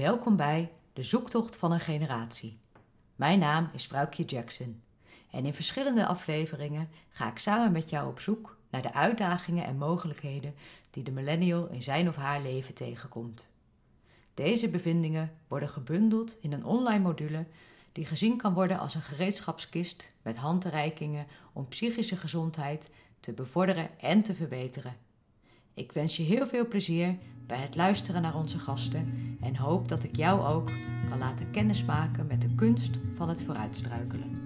Welkom bij De Zoektocht van een Generatie. Mijn naam is Vrouwkje Jackson en in verschillende afleveringen ga ik samen met jou op zoek naar de uitdagingen en mogelijkheden die de millennial in zijn of haar leven tegenkomt. Deze bevindingen worden gebundeld in een online module die gezien kan worden als een gereedschapskist met handreikingen om psychische gezondheid te bevorderen en te verbeteren. Ik wens je heel veel plezier bij het luisteren naar onze gasten en hoop dat ik jou ook kan laten kennismaken met de kunst van het vooruitstruikelen.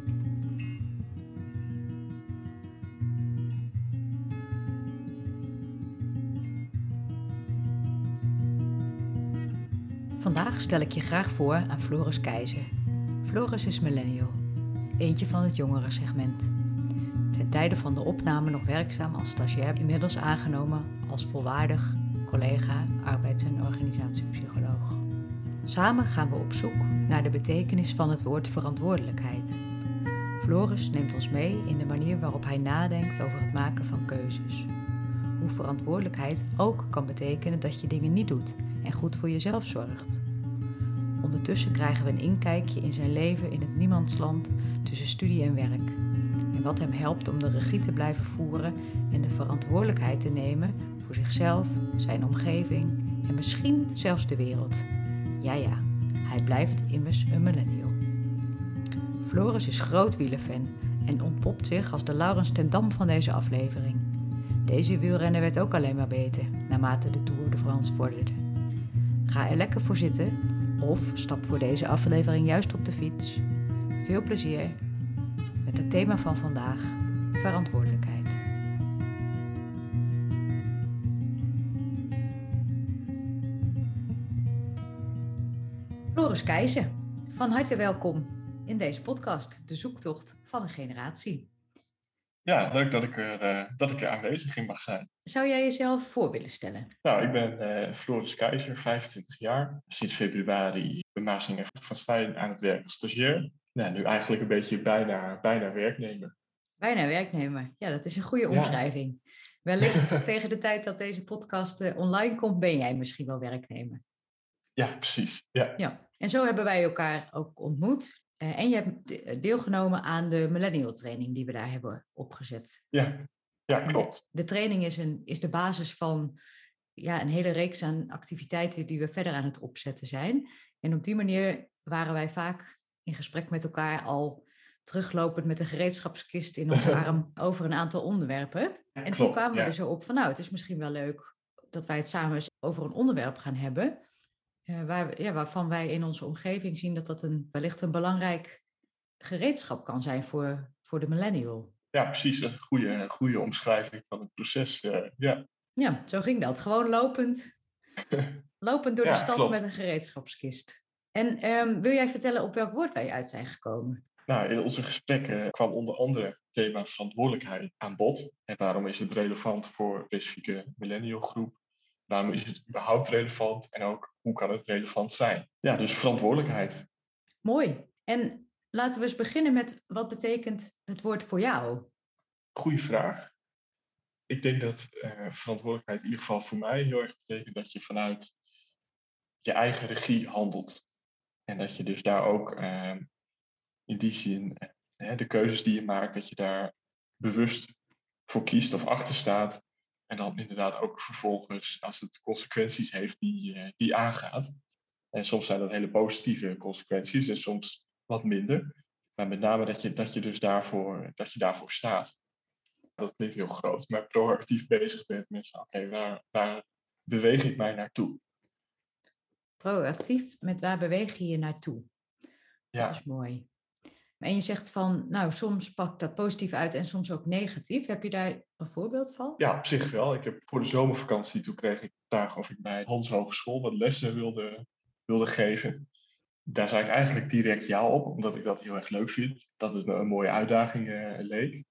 Vandaag stel ik je graag voor aan Floris Keizer. Floris is millennial, eentje van het jongere segment. Ten tijde van de opname nog werkzaam als stagiair, inmiddels aangenomen als volwaardig collega arbeids- en organisatiepsycholoog. Samen gaan we op zoek naar de betekenis van het woord verantwoordelijkheid. Floris neemt ons mee in de manier waarop hij nadenkt over het maken van keuzes. Hoe verantwoordelijkheid ook kan betekenen dat je dingen niet doet en goed voor jezelf zorgt. Ondertussen krijgen we een inkijkje in zijn leven in het niemandsland tussen studie en werk. En wat hem helpt om de regie te blijven voeren en de verantwoordelijkheid te nemen zichzelf, zijn omgeving en misschien zelfs de wereld. Ja, ja, hij blijft immers een millennial. Floris is groot wielerfan en ontpopt zich als de Laurens ten Dam van deze aflevering. Deze wielrenner werd ook alleen maar beter naarmate de Tour de France vorderde. Ga er lekker voor zitten of stap voor deze aflevering juist op de fiets. Veel plezier met het thema van vandaag: verantwoordelijkheid. Floris Keijzer, van harte welkom in deze podcast, De Zoektocht van een Generatie. Ja, leuk dat ik er, uh, dat ik er aanwezig in mag zijn. Zou jij jezelf voor willen stellen? Nou, ik ben uh, Floris Keizer, 25 jaar. Sinds februari bij Maasing van Stijn aan het werk als stagiair. Nou, nu eigenlijk een beetje bijna, bijna werknemer. Bijna werknemer, ja, dat is een goede omschrijving. Ja. Wellicht tegen de tijd dat deze podcast uh, online komt, ben jij misschien wel werknemer. Ja, precies. Ja. ja. En zo hebben wij elkaar ook ontmoet. Uh, en je hebt deelgenomen aan de millennial training die we daar hebben opgezet. Ja, ja klopt. De, de, training is, een, is de basis van ja, een hele reeks aan activiteiten die we verder aan het opzetten zijn. En op die manier waren wij vaak in gesprek met elkaar al teruglopend met een gereedschapskist in onze arm over een aantal onderwerpen. En klopt, toen kwamen ja. we er zo op van nou, het is misschien wel leuk dat wij het samen eens over een onderwerp gaan hebben. Waar, ja, waarvan wij in onze omgeving zien dat dat een, wellicht een belangrijk gereedschap kan zijn voor, voor de millennial. Ja, precies. Een goede, goede omschrijving van het proces. Uh, ja. ja, zo ging dat. Gewoon lopend, lopend door Ja, de stad klopt. met een gereedschapskist. En um, wil jij vertellen op welk woord wij uit zijn gekomen? Nou, in onze gesprekken kwam onder andere het thema verantwoordelijkheid aan bod. En waarom is het relevant voor een specifieke millennial groep? Waarom is het überhaupt relevant? En ook hoe kan het relevant zijn? Ja, dus verantwoordelijkheid. Mooi. En laten we eens beginnen met wat betekent het woord voor jou? Goeie vraag. Ik denk dat uh, verantwoordelijkheid in ieder geval voor mij heel erg betekent dat je vanuit je eigen regie handelt. En dat je dus daar ook uh, in die zin uh, de keuzes die je maakt, dat je daar bewust voor kiest of achter staat. En dan inderdaad ook vervolgens, als het consequenties heeft, die, die aangaat. En soms zijn dat hele positieve consequenties en soms wat minder. Maar met name dat je, dat je dus daarvoor, dat je daarvoor staat. Dat klinkt heel groot, maar proactief bezig bent met oké, okay, waar, waar beweeg ik mij naartoe? Proactief, met waar beweeg je je naartoe? Ja. Dat is mooi. En je zegt van, nou, soms pakt dat positief uit en soms ook negatief. Heb je daar een voorbeeld van? Ja, op zich wel. Ik heb voor de zomervakantie, toen kreeg ik vraag of ik bij Hans Hogeschool wat lessen wilde, wilde geven. Daar zei ik eigenlijk direct ja op, omdat ik dat heel erg leuk vind. Dat het me een mooie uitdaging uh, leek.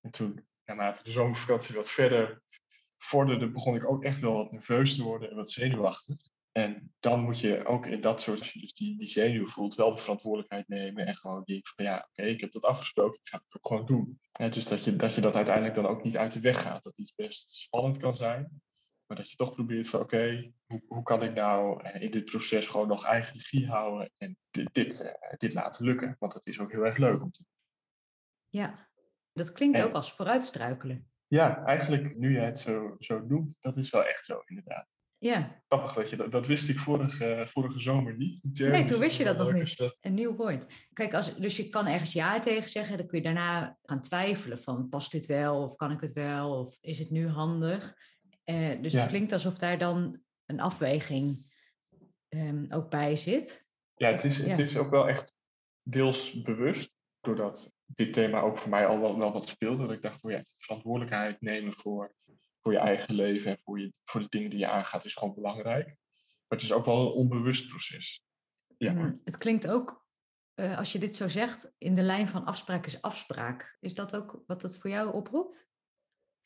En toen, naarmate de zomervakantie wat verder vorderde, begon ik ook echt wel wat nerveus te worden en wat zenuwachtig. En dan moet je ook in dat soort, als je dus die, die zenuw voelt, wel de verantwoordelijkheid nemen. En gewoon denken van ja, oké, okay, ik heb dat afgesproken, ik ga het ook gewoon doen. Dus dat je, dat je dat uiteindelijk dan ook niet uit de weg gaat. Dat iets best spannend kan zijn. maar dat je toch probeert van oké, hoe, hoe kan ik nou eh, in dit proces gewoon nog eigen regie houden en dit, dit, eh, dit laten lukken? Want het is ook heel erg leuk om te Ja, dat klinkt En- ook als vooruitstruikelen. Ja, eigenlijk nu jij het zo, zo noemt, dat is wel echt zo inderdaad. Ja, Grappig dat je dat, dat wist ik vorige, vorige zomer niet. Nee, toen wist je dat nog niet. dat- een nieuw woord. Kijk, als, dus je kan ergens ja tegen zeggen, dan kun je daarna gaan twijfelen van past dit wel of kan ik het wel of is het nu handig? Eh, dus Ja. het klinkt alsof daar dan een afweging ehm, ook bij zit. Ja, het is, het Ja. is ook wel echt deels bewust, doordat dit thema ook voor mij al wel, wel wat speelde. Dat ik dacht, oh ja, verantwoordelijkheid nemen voor, voor je eigen leven en voor, je, voor de dingen die je aangaat is gewoon belangrijk. Maar het is ook wel een onbewust proces. Ja. Mm, Het klinkt ook, eh, als je dit zo zegt, in de lijn van afspraak is afspraak. Is dat ook wat het voor jou oproept?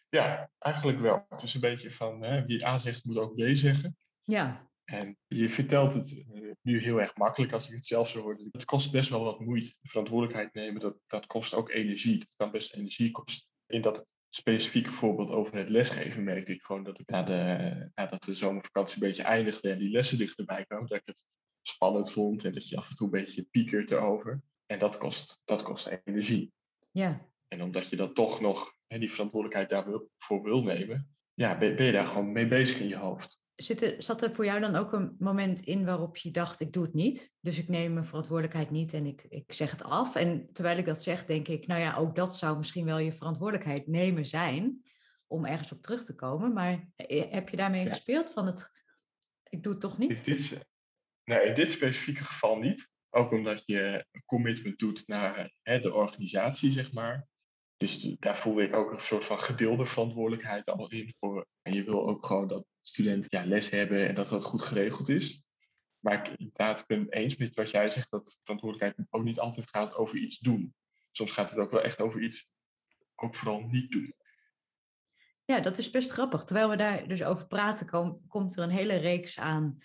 ja, eigenlijk wel. Het is een beetje van hè, wie A zegt, moet ook B zeggen. Ja, En je vertelt het eh, nu heel erg makkelijk als ik het zelf zo hoor. Het kost best wel wat moeite. Verantwoordelijkheid nemen, dat, dat kost ook energie. Dat kan best energie kosten. In dat specifieke voorbeeld over het lesgeven merkte ik gewoon dat ik na de, nadat de zomervakantie een beetje eindigde en die lessen dichterbij kwamen, dat ik het spannend vond en dat je af en toe een beetje piekert erover. En dat kost, dat kost energie. ja, En omdat je dan toch nog hè, die verantwoordelijkheid daarvoor wil nemen, ja, ben, ben je daar gewoon mee bezig in je hoofd. Zit er, zat er voor jou dan ook een moment in waarop je dacht, ik doe het niet. Dus ik neem mijn verantwoordelijkheid niet en ik, ik zeg het af. En terwijl ik dat zeg, denk ik, nou ja, ook dat zou misschien wel je verantwoordelijkheid nemen zijn. Om ergens op terug te komen. Maar eh, heb je daarmee Ja. gespeeld van het, ik doe het toch In niet? dit, nee, in dit specifieke geval niet. Ook omdat je een commitment doet naar hè, de organisatie, zeg maar. Dus daar voelde ik ook een soort van gedeelde verantwoordelijkheid al in. Voor. En je wil ook gewoon dat studenten ja, les hebben en dat dat goed geregeld is. Maar ik, inderdaad, ben het eens met wat jij zegt, dat verantwoordelijkheid ook niet altijd gaat over iets doen. Soms gaat het ook wel echt over iets, ook vooral niet doen. Ja, dat is best grappig. Terwijl we daar dus over praten, kom- komt er een hele reeks aan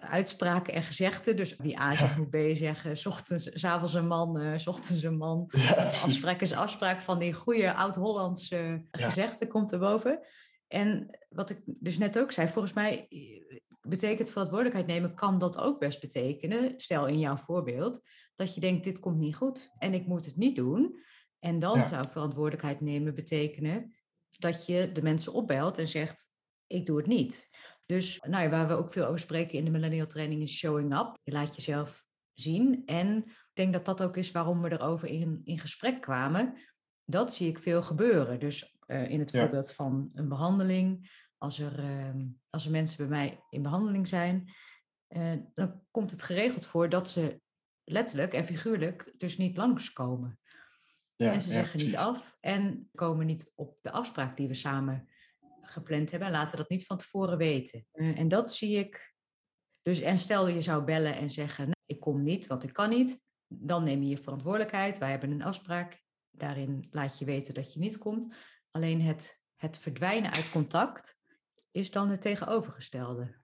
uitspraken en gezegden. Dus wie A zegt, moet B zeggen. 's ochtends, 's avonds een man, eh, 's ochtends een man. Ja. Afspraak is afspraak van die goede oud-Hollandse Ja. gezegde komt erboven. En wat ik dus net ook zei, volgens mij eh, betekent verantwoordelijkheid nemen, kan dat ook best betekenen. Stel in jouw voorbeeld, dat je denkt, dit komt niet goed en ik moet het niet doen. En dan Ja. zou verantwoordelijkheid nemen betekenen dat je de mensen opbelt en zegt, ik doe het niet. Dus nou ja, waar we ook veel over spreken in de millennial training is showing up. Je laat jezelf zien. En ik denk dat dat ook is waarom we erover in, in gesprek kwamen. Dat zie ik veel gebeuren. Dus eh, in het Ja. voorbeeld van een behandeling, als er, ehm, als er mensen bij mij in behandeling zijn, eh, dan komt het geregeld voor dat ze letterlijk en figuurlijk dus niet langskomen. Ja, en ze ja, zeggen niet af en komen niet op de afspraak die we samen gepland hebben en laten dat niet van tevoren weten. Eh, en dat zie ik. Dus en stel je zou bellen en zeggen: "Nou, ik kom niet, want ik kan niet. Dan neem je je verantwoordelijkheid. Wij hebben een afspraak. Daarin laat je weten dat je niet komt. Alleen het, het verdwijnen uit contact is dan het tegenovergestelde.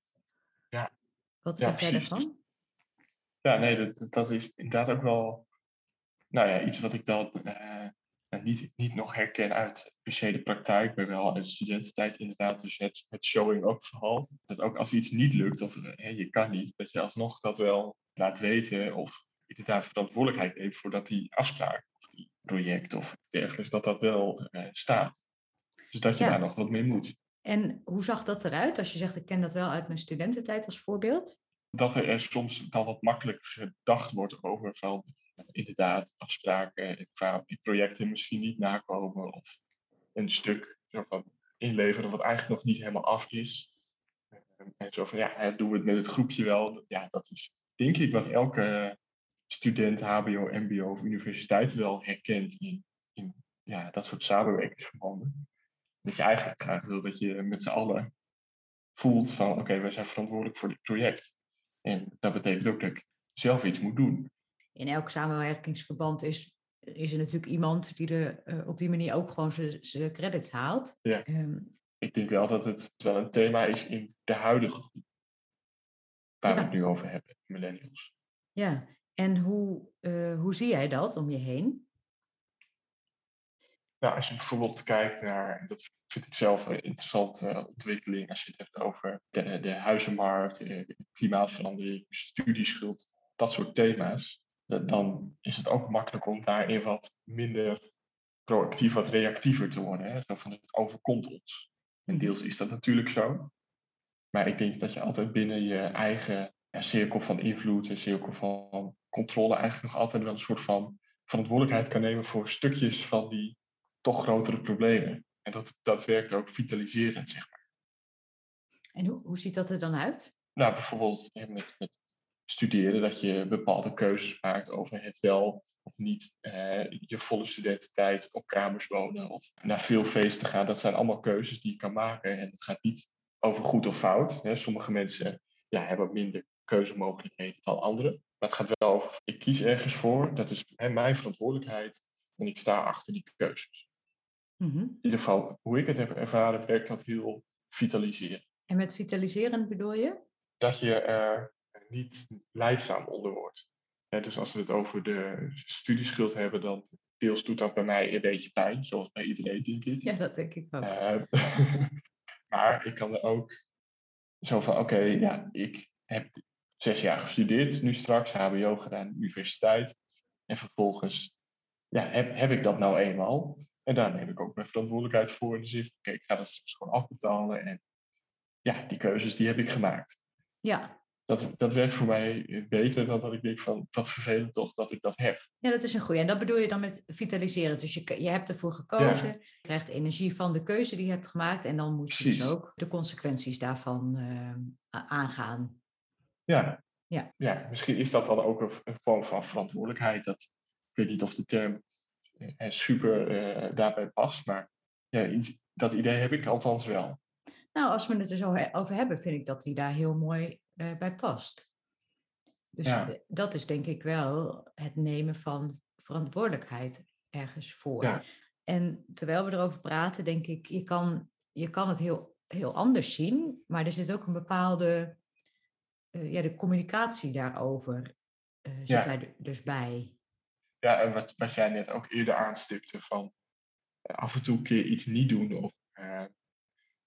Ja. Wat Ja, vind jij precies. daarvan? Ja, nee, dat, dat is inderdaad ook wel nou ja, iets wat ik dan nou, niet, niet nog herken uit per se de praktijk, maar wel uit de studententijd inderdaad. Dus het, het showing up verhaal. Dat ook als iets niet lukt of eh, hè, je kan niet, dat je alsnog dat wel laat weten of inderdaad verantwoordelijkheid neemt voordat die afspraak of die project of dergelijks, dat dat wel eh, staat. Dus dat je Ja. daar nog wat mee moet. En hoe zag dat eruit? Als je zegt, ik ken dat wel uit mijn studententijd als voorbeeld. dat er, er soms dan wat makkelijk gedacht wordt over van eh, inderdaad afspraken qua projecten misschien niet nakomen of een stuk van inleveren wat eigenlijk nog niet helemaal af is. Eh, En zo van ja, doen we het met het groepje wel. Ja, dat is denk ik wat elke student, HBO, MBO of universiteit wel herkent in, in ja, dat soort samenwerkingsverbanden. Dat je eigenlijk graag wil dat je met z'n allen voelt van oké, wij zijn verantwoordelijk voor dit project. En dat betekent ook dat ik zelf iets moet doen. In elk samenwerkingsverband is, is er natuurlijk iemand die er eh, op die manier ook gewoon zijn- credits haalt. Ja. Ehm, Ik denk wel dat het wel een thema is in de huidige groep. Waar we het nu over hebben, millennials. ja, en hoe, eh, hoe zie jij dat om je heen? Nou, als je bijvoorbeeld kijkt naar, dat vind ik zelf een interessante ontwikkeling, als je het hebt over de, de huizenmarkt, klimaatverandering, studieschuld, dat soort thema's, dan is het ook makkelijk om daarin wat minder proactief, wat reactiever te worden. Hè? Zo van het overkomt ons. En deels is dat natuurlijk zo. Maar ik denk dat je altijd binnen je eigen ja, cirkel van invloed en cirkel van controle eigenlijk nog altijd wel een soort van verantwoordelijkheid kan nemen voor stukjes van die toch grotere problemen. En dat, dat werkt ook vitaliserend, zeg maar. En hoe, hoe ziet dat er dan uit? Nou, bijvoorbeeld met, met studeren, dat je bepaalde keuzes maakt over het wel of niet eh, je volle studententijd op kamers wonen of naar veel feesten gaan. Dat zijn allemaal keuzes die je kan maken. En het gaat niet over goed of fout. Hè. Sommige mensen ja, hebben minder keuzemogelijkheden dan anderen. Maar het gaat wel over, ik kies ergens voor, dat is hè, mijn verantwoordelijkheid en ik sta achter die keuzes. Mhm. In ieder geval, hoe ik het heb ervaren, werkt dat heel vitaliserend. En met vitaliserend bedoel je? Dat je er niet leidzaam onder wordt. dus als we het over de studieschuld hebben, dan deels doet dat bij mij een beetje pijn, zoals bij iedereen, denk ik. Ja, dat denk ik wel. Uh, maar ik kan er ook zo van, oké, ja, ik heb zes jaar gestudeerd, nu straks HBO gedaan, universiteit. En vervolgens ja, heb, heb ik dat nou eenmaal. En daar neem ik ook mijn verantwoordelijkheid voor. In de zin oké, ik ga dat straks gewoon afbetalen. En ja, die keuzes die heb ik gemaakt. Ja. Dat, dat werkt voor mij beter dan dat ik denk van, wat vervelend toch dat ik dat heb. Ja, dat is een goede. En dat bedoel je dan met vitaliseren. Dus je, je hebt ervoor gekozen, je krijgt energie van de keuze die je hebt gemaakt. En dan moet je dus ook de consequenties daarvan uh, aangaan. Ja. Ja. ja, misschien is dat dan ook een, vorm van verantwoordelijkheid. Dat, ik weet niet of de term uh, super uh, daarbij past, maar ja, dat idee heb ik althans wel. Nou, als we het er zo over hebben, vind ik dat die daar heel mooi uh, bij past. Dus ja. dat is denk ik wel het nemen van verantwoordelijkheid ergens voor. Ja. En terwijl we erover praten, denk ik, je kan, je kan het heel, heel anders zien, maar er zit ook een bepaalde, uh, ja, de communicatie daarover uh, zit ja. daar dus bij. Ja, en wat, wat jij net ook eerder aanstipte van af en toe een keer iets niet doen of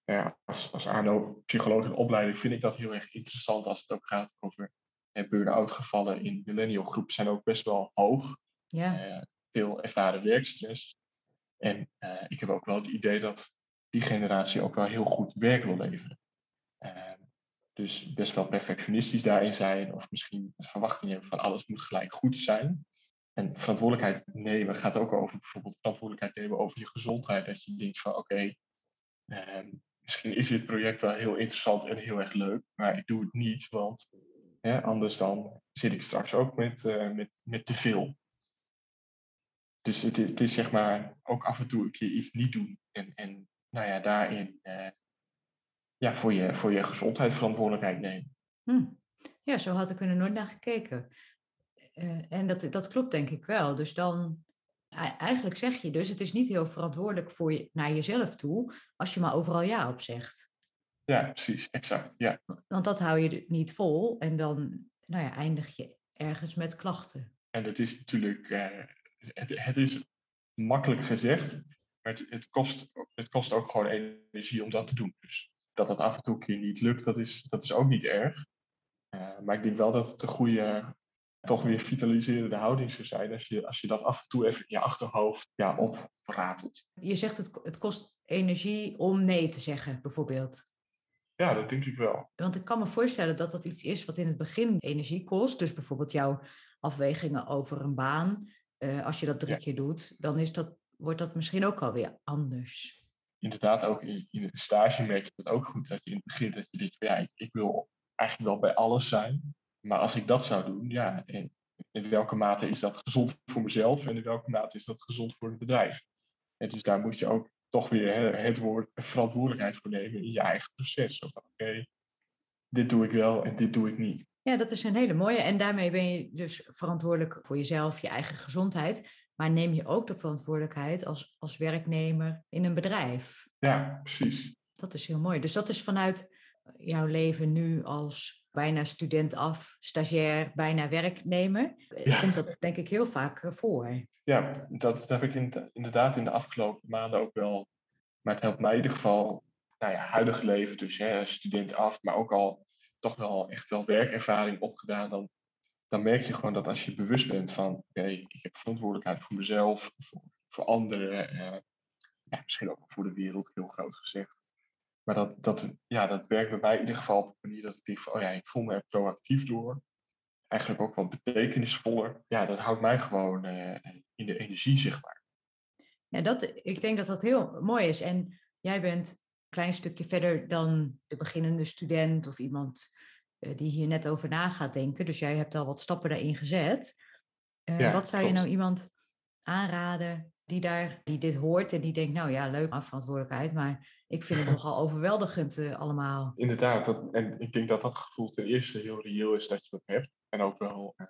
ja, als, als ANO-psycholoog in opleiding vind ik dat heel erg interessant als het ook gaat over eh, burn-out gevallen in millennial groep zijn ook best wel hoog. Ja. Eh, veel ervaren werkstress. En eh, ik heb ook wel het idee dat die generatie ook wel heel goed werk wil leveren. Uh, dus best wel perfectionistisch daarin zijn, of misschien de verwachting hebben van alles moet gelijk goed zijn. En verantwoordelijkheid nemen gaat ook over bijvoorbeeld verantwoordelijkheid nemen over je gezondheid. Dat je denkt van oké, ehm, misschien is dit project wel heel interessant en heel erg leuk, maar ik doe het niet, want hè, anders dan zit ik straks ook met, uh, met, met te veel. Dus het, is zeg maar ook af en toe een keer iets niet doen. En, en nou ja, daarin uh, ja, voor, je, voor je gezondheid verantwoordelijkheid nemen. Hm. Ja, zo had ik er nooit naar gekeken. Uh, en dat, dat klopt denk ik wel. Dus dan eigenlijk zeg je dus, het is niet heel verantwoordelijk voor je, naar jezelf toe als je maar overal ja op zegt. Ja, precies, exact. Ja. Want dat hou je niet vol en dan nou ja, eindig je ergens met klachten. En dat is natuurlijk, uh, het, het, is makkelijk gezegd, maar het, het, kost, het kost ook gewoon energie om dat te doen. Dus dat dat af en toe een keer niet lukt, dat is, dat is ook niet erg. Uh, maar ik denk wel dat het een goede toch weer vitaliserende houding zou zijn als je, als je dat af en toe even in je achterhoofd ja, opratelt. Je zegt het, het kost energie om nee te zeggen, bijvoorbeeld. Ja, dat denk ik wel. Want ik kan me voorstellen dat dat iets is wat in het begin energie kost. Dus bijvoorbeeld jouw afwegingen over een baan. Uh, als je dat drie keer doet, dan is dat, wordt dat misschien ook alweer anders. Inderdaad, ook in, in een stage merk je dat ook goed. Dat je in het begin dat je denkt, ja, ik, ik wil eigenlijk wel bij alles zijn. Maar als ik dat zou doen, ja, in, in, welke mate is dat gezond voor mezelf en in welke mate is dat gezond voor het bedrijf? En dus daar moet je ook toch weer het woord verantwoordelijkheid voor nemen in je eigen proces. oké, dit doe ik wel en dit doe ik niet. Ja, dat is een hele mooie. En daarmee ben je dus verantwoordelijk voor jezelf, je eigen gezondheid. Maar neem je ook de verantwoordelijkheid als, als werknemer in een bedrijf? Ja, precies. Dat is heel mooi. Dus dat is vanuit jouw leven nu als bijna student af, stagiair, bijna werknemer. Ja. Komt dat denk ik heel vaak voor. Ja, dat, heb ik inderdaad in de afgelopen maanden ook wel. Maar het helpt mij in ieder geval, nou ja, huidig leven, dus hè, student af, maar ook al toch wel echt wel werkervaring opgedaan. Dan, dan merk je gewoon dat als je bewust bent van, oké, ik heb verantwoordelijkheid voor mezelf, voor, voor anderen, eh, ja, misschien ook voor de wereld, heel groot gezegd. Maar dat, dat, ja, dat werkt bij mij in ieder geval op een manier dat ik denk van, oh ja, ik voel me er proactief door. Eigenlijk ook wat betekenisvoller. Ja, dat houdt mij gewoon uh, in de energie zichtbaar. Ja, dat, ik denk dat dat heel mooi is. En jij bent een klein stukje verder dan de beginnende student of iemand uh, die hier net over na gaat denken. Dus jij hebt al wat stappen daarin gezet. Uh, ja, wat zou je nou iemand aanraden die, daar, die dit hoort en die denkt, nou ja, leuk verantwoordelijkheid, maar ik vind het nogal overweldigend uh, allemaal. Inderdaad, dat, en ik denk dat dat gevoel ten eerste heel reëel is dat je dat hebt. En ook wel, uh,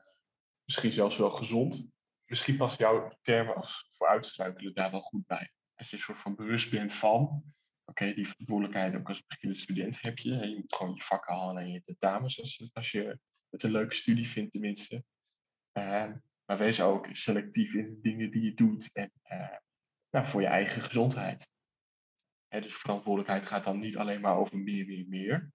misschien zelfs wel gezond. Misschien past jouw termen als vooruitstruikelen daar wel goed bij. Als je een soort van bewust bent van, oké, die verantwoordelijkheid ook als beginnende student heb je. Je moet gewoon je vakken halen en je tentamens als, als je het een leuke studie vindt tenminste. Uh, maar wees ook selectief in de dingen die je doet en uh, nou, voor je eigen gezondheid. Hè, dus verantwoordelijkheid gaat dan niet alleen maar over meer, meer, meer.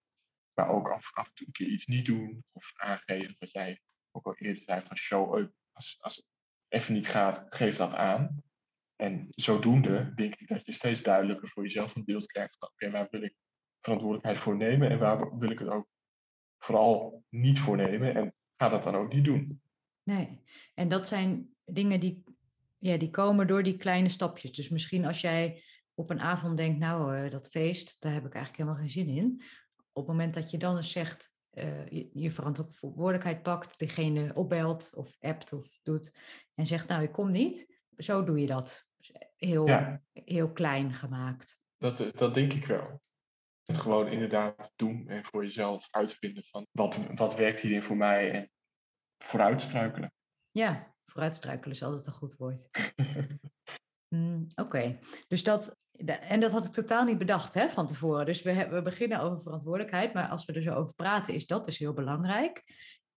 Maar ook af, en toe een keer iets niet doen of aangeven wat jij ook al eerder zei van show up. Als, als het even niet gaat, geef dat aan. En zodoende denk ik dat je steeds duidelijker voor jezelf een beeld krijgt van oké, waar wil ik verantwoordelijkheid voor nemen en waar wil ik het ook vooral niet voor nemen en ga dat dan ook niet doen. Nee, en dat zijn dingen die, ja, die komen door die kleine stapjes. Dus misschien als jij op een avond denkt, nou, uh, dat feest, daar heb ik eigenlijk helemaal geen zin in. Op het moment dat je dan eens zegt, uh, je, je, verantwoordelijkheid pakt, degene opbelt of appt of doet en zegt, nou, ik kom niet. Zo doe je dat. Dus heel, heel klein gemaakt. Dat, dat denk ik wel. Gewoon inderdaad doen en voor jezelf uitvinden van wat, wat werkt hierin voor mij en vooruitstruikelen. Ja, vooruitstruikelen is altijd een goed woord. mm, Oké, dus dat, en dat had ik totaal niet bedacht hè, van tevoren. Dus we, we beginnen over verantwoordelijkheid, maar als we er zo over praten, is dat dus heel belangrijk.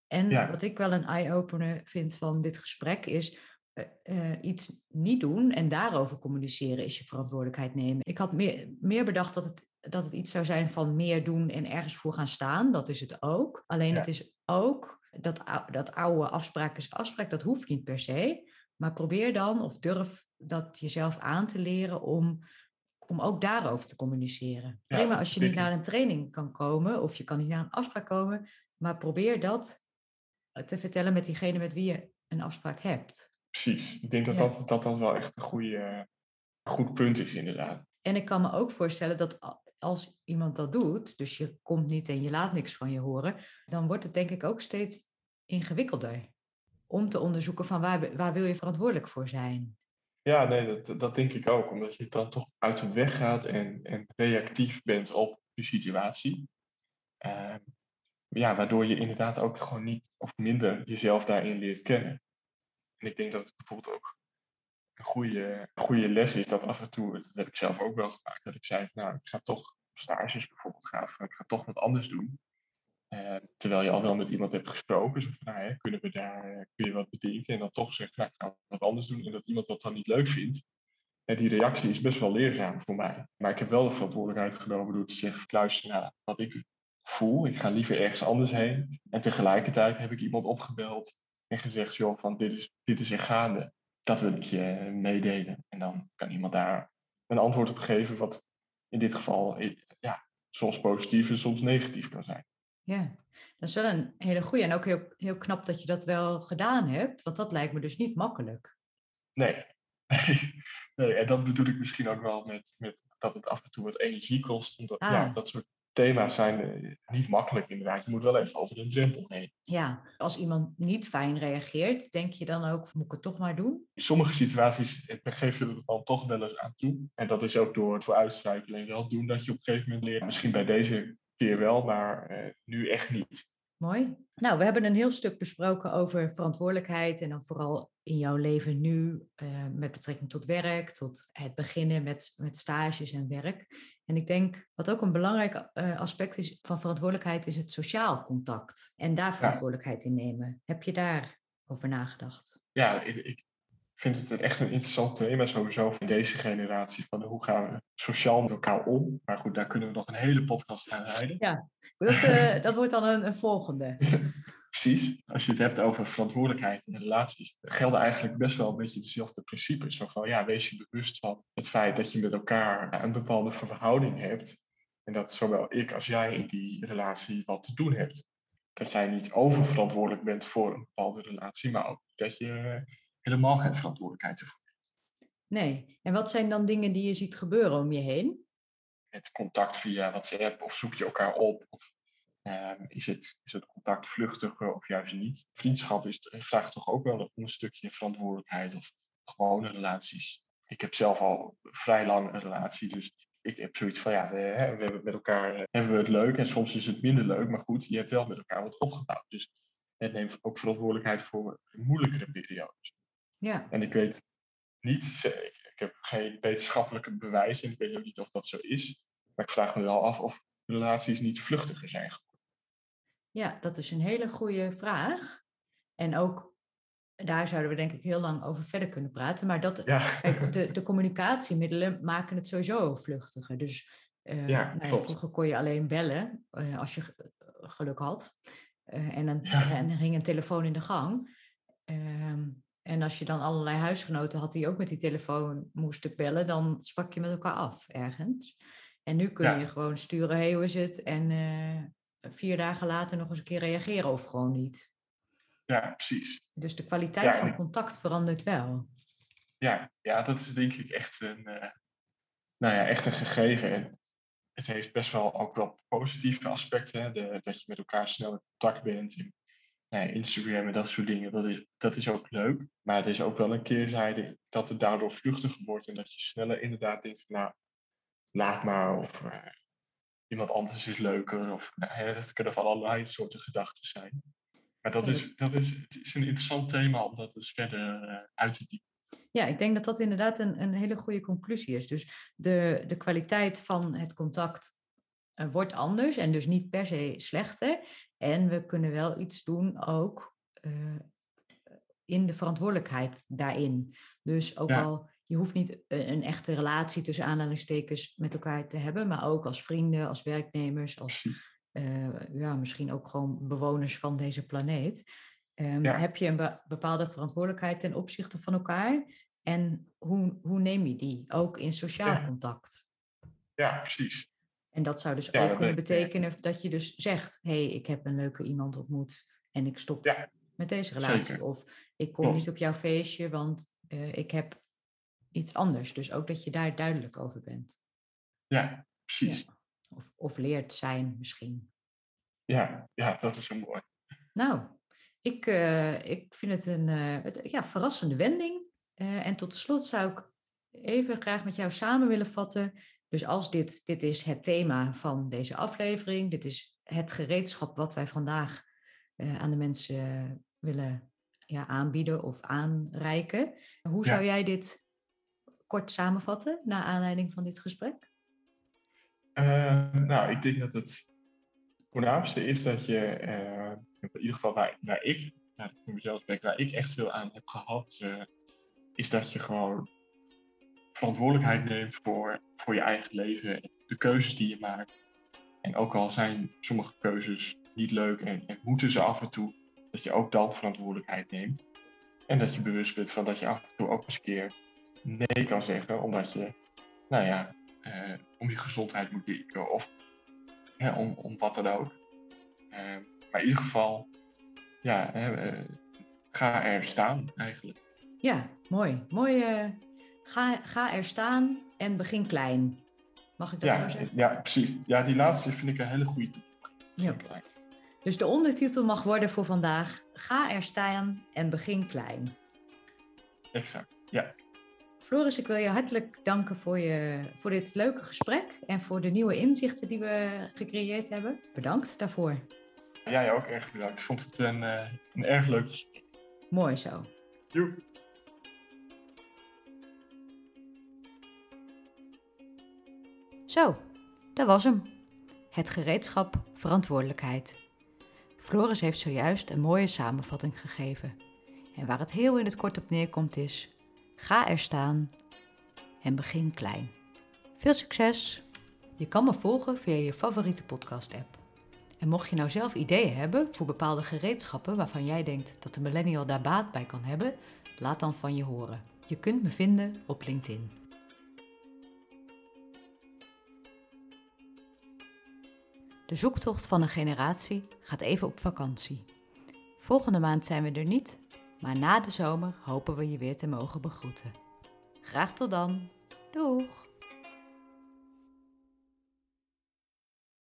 En wat ik wel een eye-opener vind van dit gesprek is uh, uh, iets niet doen en daarover communiceren is je verantwoordelijkheid nemen. Ik had meer, meer bedacht dat het, dat het iets zou zijn van meer doen en ergens voor gaan staan. Dat is het ook. Alleen het is ook dat, dat oude afspraak is afspraak, dat hoeft niet per se. Maar probeer dan of durf dat jezelf aan te leren om, om ook daarover te communiceren. Ja, Prima als je niet naar een training kan komen of je kan niet naar een afspraak komen, maar probeer dat te vertellen met diegene met wie je een afspraak hebt. Precies, ik denk dat dat, dat dan wel echt een goede, goed punt is inderdaad. En ik kan me ook voorstellen dat als iemand dat doet, dus je komt niet en je laat niks van je horen, dan wordt het denk ik ook steeds ingewikkelder om te onderzoeken van waar, waar wil je verantwoordelijk voor zijn. Ja, nee, dat, dat denk ik ook, omdat je dan toch uit de weg gaat en, en reactief bent op de situatie. Uh, ja, waardoor je inderdaad ook gewoon niet of minder jezelf daarin leert kennen. En ik denk dat het bijvoorbeeld ook goede, goede les is dat af en toe, dat heb ik zelf ook wel gemaakt, dat ik zei, nou, ik ga toch stages bijvoorbeeld gaan, ik ga toch wat anders doen. Uh, terwijl je al wel met iemand hebt gesproken, zo van, nou, hè, kunnen we daar, kun je wat bedenken? En dan toch zegt, nou, ik ga wat anders doen. En dat iemand dat dan niet leuk vindt. En die reactie is best wel leerzaam voor mij. Maar ik heb wel de verantwoordelijkheid genomen door te zeggen, luister naar wat ik voel. Ik ga liever ergens anders heen. En tegelijkertijd heb ik iemand opgebeld en gezegd, joh, van dit is, dit is er gaande dat wil ik je meedelen. En dan kan iemand daar een antwoord op geven, wat in dit geval eh, ja, soms positief en soms negatief kan zijn. Ja, dat is wel een hele goede. En ook heel, heel knap dat je dat wel gedaan hebt, want dat lijkt me dus niet makkelijk. Nee. nee, en dat bedoel ik misschien ook wel met, met dat het af en toe wat energie kost. Omdat ja, ah. dat soort thema's zijn eh, niet makkelijk inderdaad. Je moet wel even over een drempel heen. Ja, als iemand niet fijn reageert, denk je dan ook, moet ik het toch maar doen? In sommige situaties eh, geef je er dan toch wel eens aan toe. En dat is ook door het vooruitstruikelen wel doen dat je op een gegeven moment leert. Misschien bij deze keer wel, maar eh, nu echt niet. Mooi. Nou, we hebben een heel stuk besproken over verantwoordelijkheid en dan vooral in jouw leven nu met betrekking tot werk, tot het beginnen met, met stages en werk. En ik denk, wat ook een belangrijk eh, aspect is van verantwoordelijkheid, is het sociaal contact. En daar verantwoordelijkheid in nemen. Heb je daar over nagedacht? Ja, ik, ik vind het echt een interessant thema sowieso van deze generatie. Van hoe gaan we sociaal met elkaar om? Maar goed, daar kunnen we nog een hele podcast aan rijden. Ja, dat, uh, dat wordt dan een, een volgende. Precies. Als je het hebt over verantwoordelijkheid in relaties, gelden eigenlijk best wel een beetje dezelfde principes. Zo van, ja, wees je bewust van het feit dat je met elkaar een bepaalde verhouding hebt. En dat zowel ik als jij in die relatie wat te doen hebt. Dat jij niet oververantwoordelijk bent voor een bepaalde relatie, maar ook dat je helemaal geen verantwoordelijkheid ervoor hebt. Nee. En wat zijn dan dingen die je ziet gebeuren om je heen? Het contact via WhatsApp of zoek je elkaar op. Of Ehm, is, het, is het contact vluchtiger of juist niet? Vriendschap is, vraagt toch ook wel een stukje verantwoordelijkheid of gewone relaties. Ik heb zelf al vrij lang een relatie, dus ik heb zoiets van ja, we, we hebben met elkaar eh, hebben we het leuk en soms is het minder leuk, maar goed, je hebt wel met elkaar wat opgebouwd. Dus het neemt ook verantwoordelijkheid voor moeilijkere periodes. Ja. En ik weet niet, ik, ik heb geen wetenschappelijke bewijs en ik weet ook niet of dat zo is, maar ik vraag me wel af of relaties niet vluchtiger zijn geworden. Ja, dat is een hele goede vraag. En ook daar zouden we denk ik heel lang over verder kunnen praten. Maar dat, kijk, de, de communicatiemiddelen maken het sowieso vluchtiger. Dus uh, ja, nou vroeger kon je alleen bellen uh, als je geluk had. Uh, en, dan, ja. en ging een telefoon in de gang. Ehm, en als je dan allerlei huisgenoten had die ook met die telefoon moesten bellen, dan sprak je met elkaar af ergens. En nu kun je gewoon sturen, hey, hoe is het? En vier dagen later nog eens een keer reageren of gewoon niet. Ja, precies. Dus de kwaliteit van contact verandert wel. Ja, ja, dat is denk ik echt een, uh, nou ja, echt een gegeven. En het heeft best wel ook wel positieve aspecten. De, dat je met elkaar snel in contact bent. En, nou Instagram en dat soort dingen, dat is, dat is ook leuk. Maar er is ook wel een keerzijde dat het daardoor vluchtiger wordt. En dat je sneller inderdaad denkt van nou, laat maar. Of uh, iemand anders is leuker. Of nou, het kunnen van allerlei soorten gedachten zijn. Maar dat is, dat is, het is een interessant thema om dat eens verder uh, uit te diepen. Ja, ik denk dat dat inderdaad een, een hele goede conclusie is. Dus de, de kwaliteit van het contact uh, wordt anders en dus niet per se slechter. En we kunnen wel iets doen ook uh, in de verantwoordelijkheid daarin. Dus ook ja. al je hoeft niet een echte relatie tussen aanhalingstekens met elkaar te hebben, maar ook als vrienden, als werknemers, als uh, ja, misschien ook gewoon bewoners van deze planeet. Um, ja. Heb je een bepaalde verantwoordelijkheid ten opzichte van elkaar? En hoe, hoe neem je die? Ook in sociaal ja. contact. Ja, precies. En dat zou dus ook kunnen betekenen dat je dus zegt: hé, hey, ik heb een leuke iemand ontmoet en ik stop met deze relatie. Zeker. Of ik kom Klopt. niet op jouw feestje, want uh, ik heb iets anders. Dus ook dat je daar duidelijk over bent. Ja, precies. Ja. Of, of leert zijn misschien. Ja, ja, dat is een mooi. Nou, ik, uh, ik vind het een uh, het, ja, verrassende wending. Uh, en tot slot zou ik even graag met jou samen willen vatten. Dus als dit, dit is het thema van deze aflevering, dit is het gereedschap wat wij vandaag aan de mensen willen ja, aanbieden of aanreiken. Hoe zou ja. jij dit kort samenvatten naar aanleiding van dit gesprek? Uh, nou, ik denk dat het voornaamste is dat je, uh, in ieder geval waar, ik, voor mezelf spreek, waar ik echt veel aan heb gehad, uh, is dat je gewoon verantwoordelijkheid neemt voor, voor je eigen leven en de keuzes die je maakt. En ook al zijn sommige keuzes niet leuk en, en moeten ze af en toe, dat je ook dan verantwoordelijkheid neemt. En dat je bewust bent van dat je af en toe ook eens een keer nee kan zeggen, omdat je, nou ja, uh, om je gezondheid moet denken of hè, om, om wat dan ook. Uh, maar in ieder geval, ja, uh, ga er staan eigenlijk. Ja, mooi. Mooi. ga, ga er staan en begin klein. Mag ik dat ja, zo zeggen? Ja, precies. Ja, die laatste vind ik een hele goede toevoeging. Ja. Dus de ondertitel mag worden voor vandaag: Ga er staan en begin klein. Exact, ja. Floris, ik wil je hartelijk danken voor, je, voor dit leuke gesprek en voor de nieuwe inzichten die we gecreëerd hebben. Bedankt daarvoor. Jij ook erg bedankt. Ik vond het een, uh, een erg leuk gesprek. Mooi zo. Doei. Zo, Dat was hem. Het gereedschap verantwoordelijkheid. Floris heeft zojuist een mooie samenvatting gegeven. En waar het heel in het kort op neerkomt is: ga er staan en begin klein. Veel succes! Je kan me volgen via je favoriete podcast-app. En mocht je nou zelf ideeën hebben voor bepaalde gereedschappen waarvan jij denkt dat de millennial daar baat bij kan hebben, laat dan van je horen. Je kunt me vinden op LinkedIn. De zoektocht van een generatie gaat even op vakantie. Volgende maand zijn we er niet, maar na de zomer hopen we je weer te mogen begroeten. Graag tot dan. Doeg!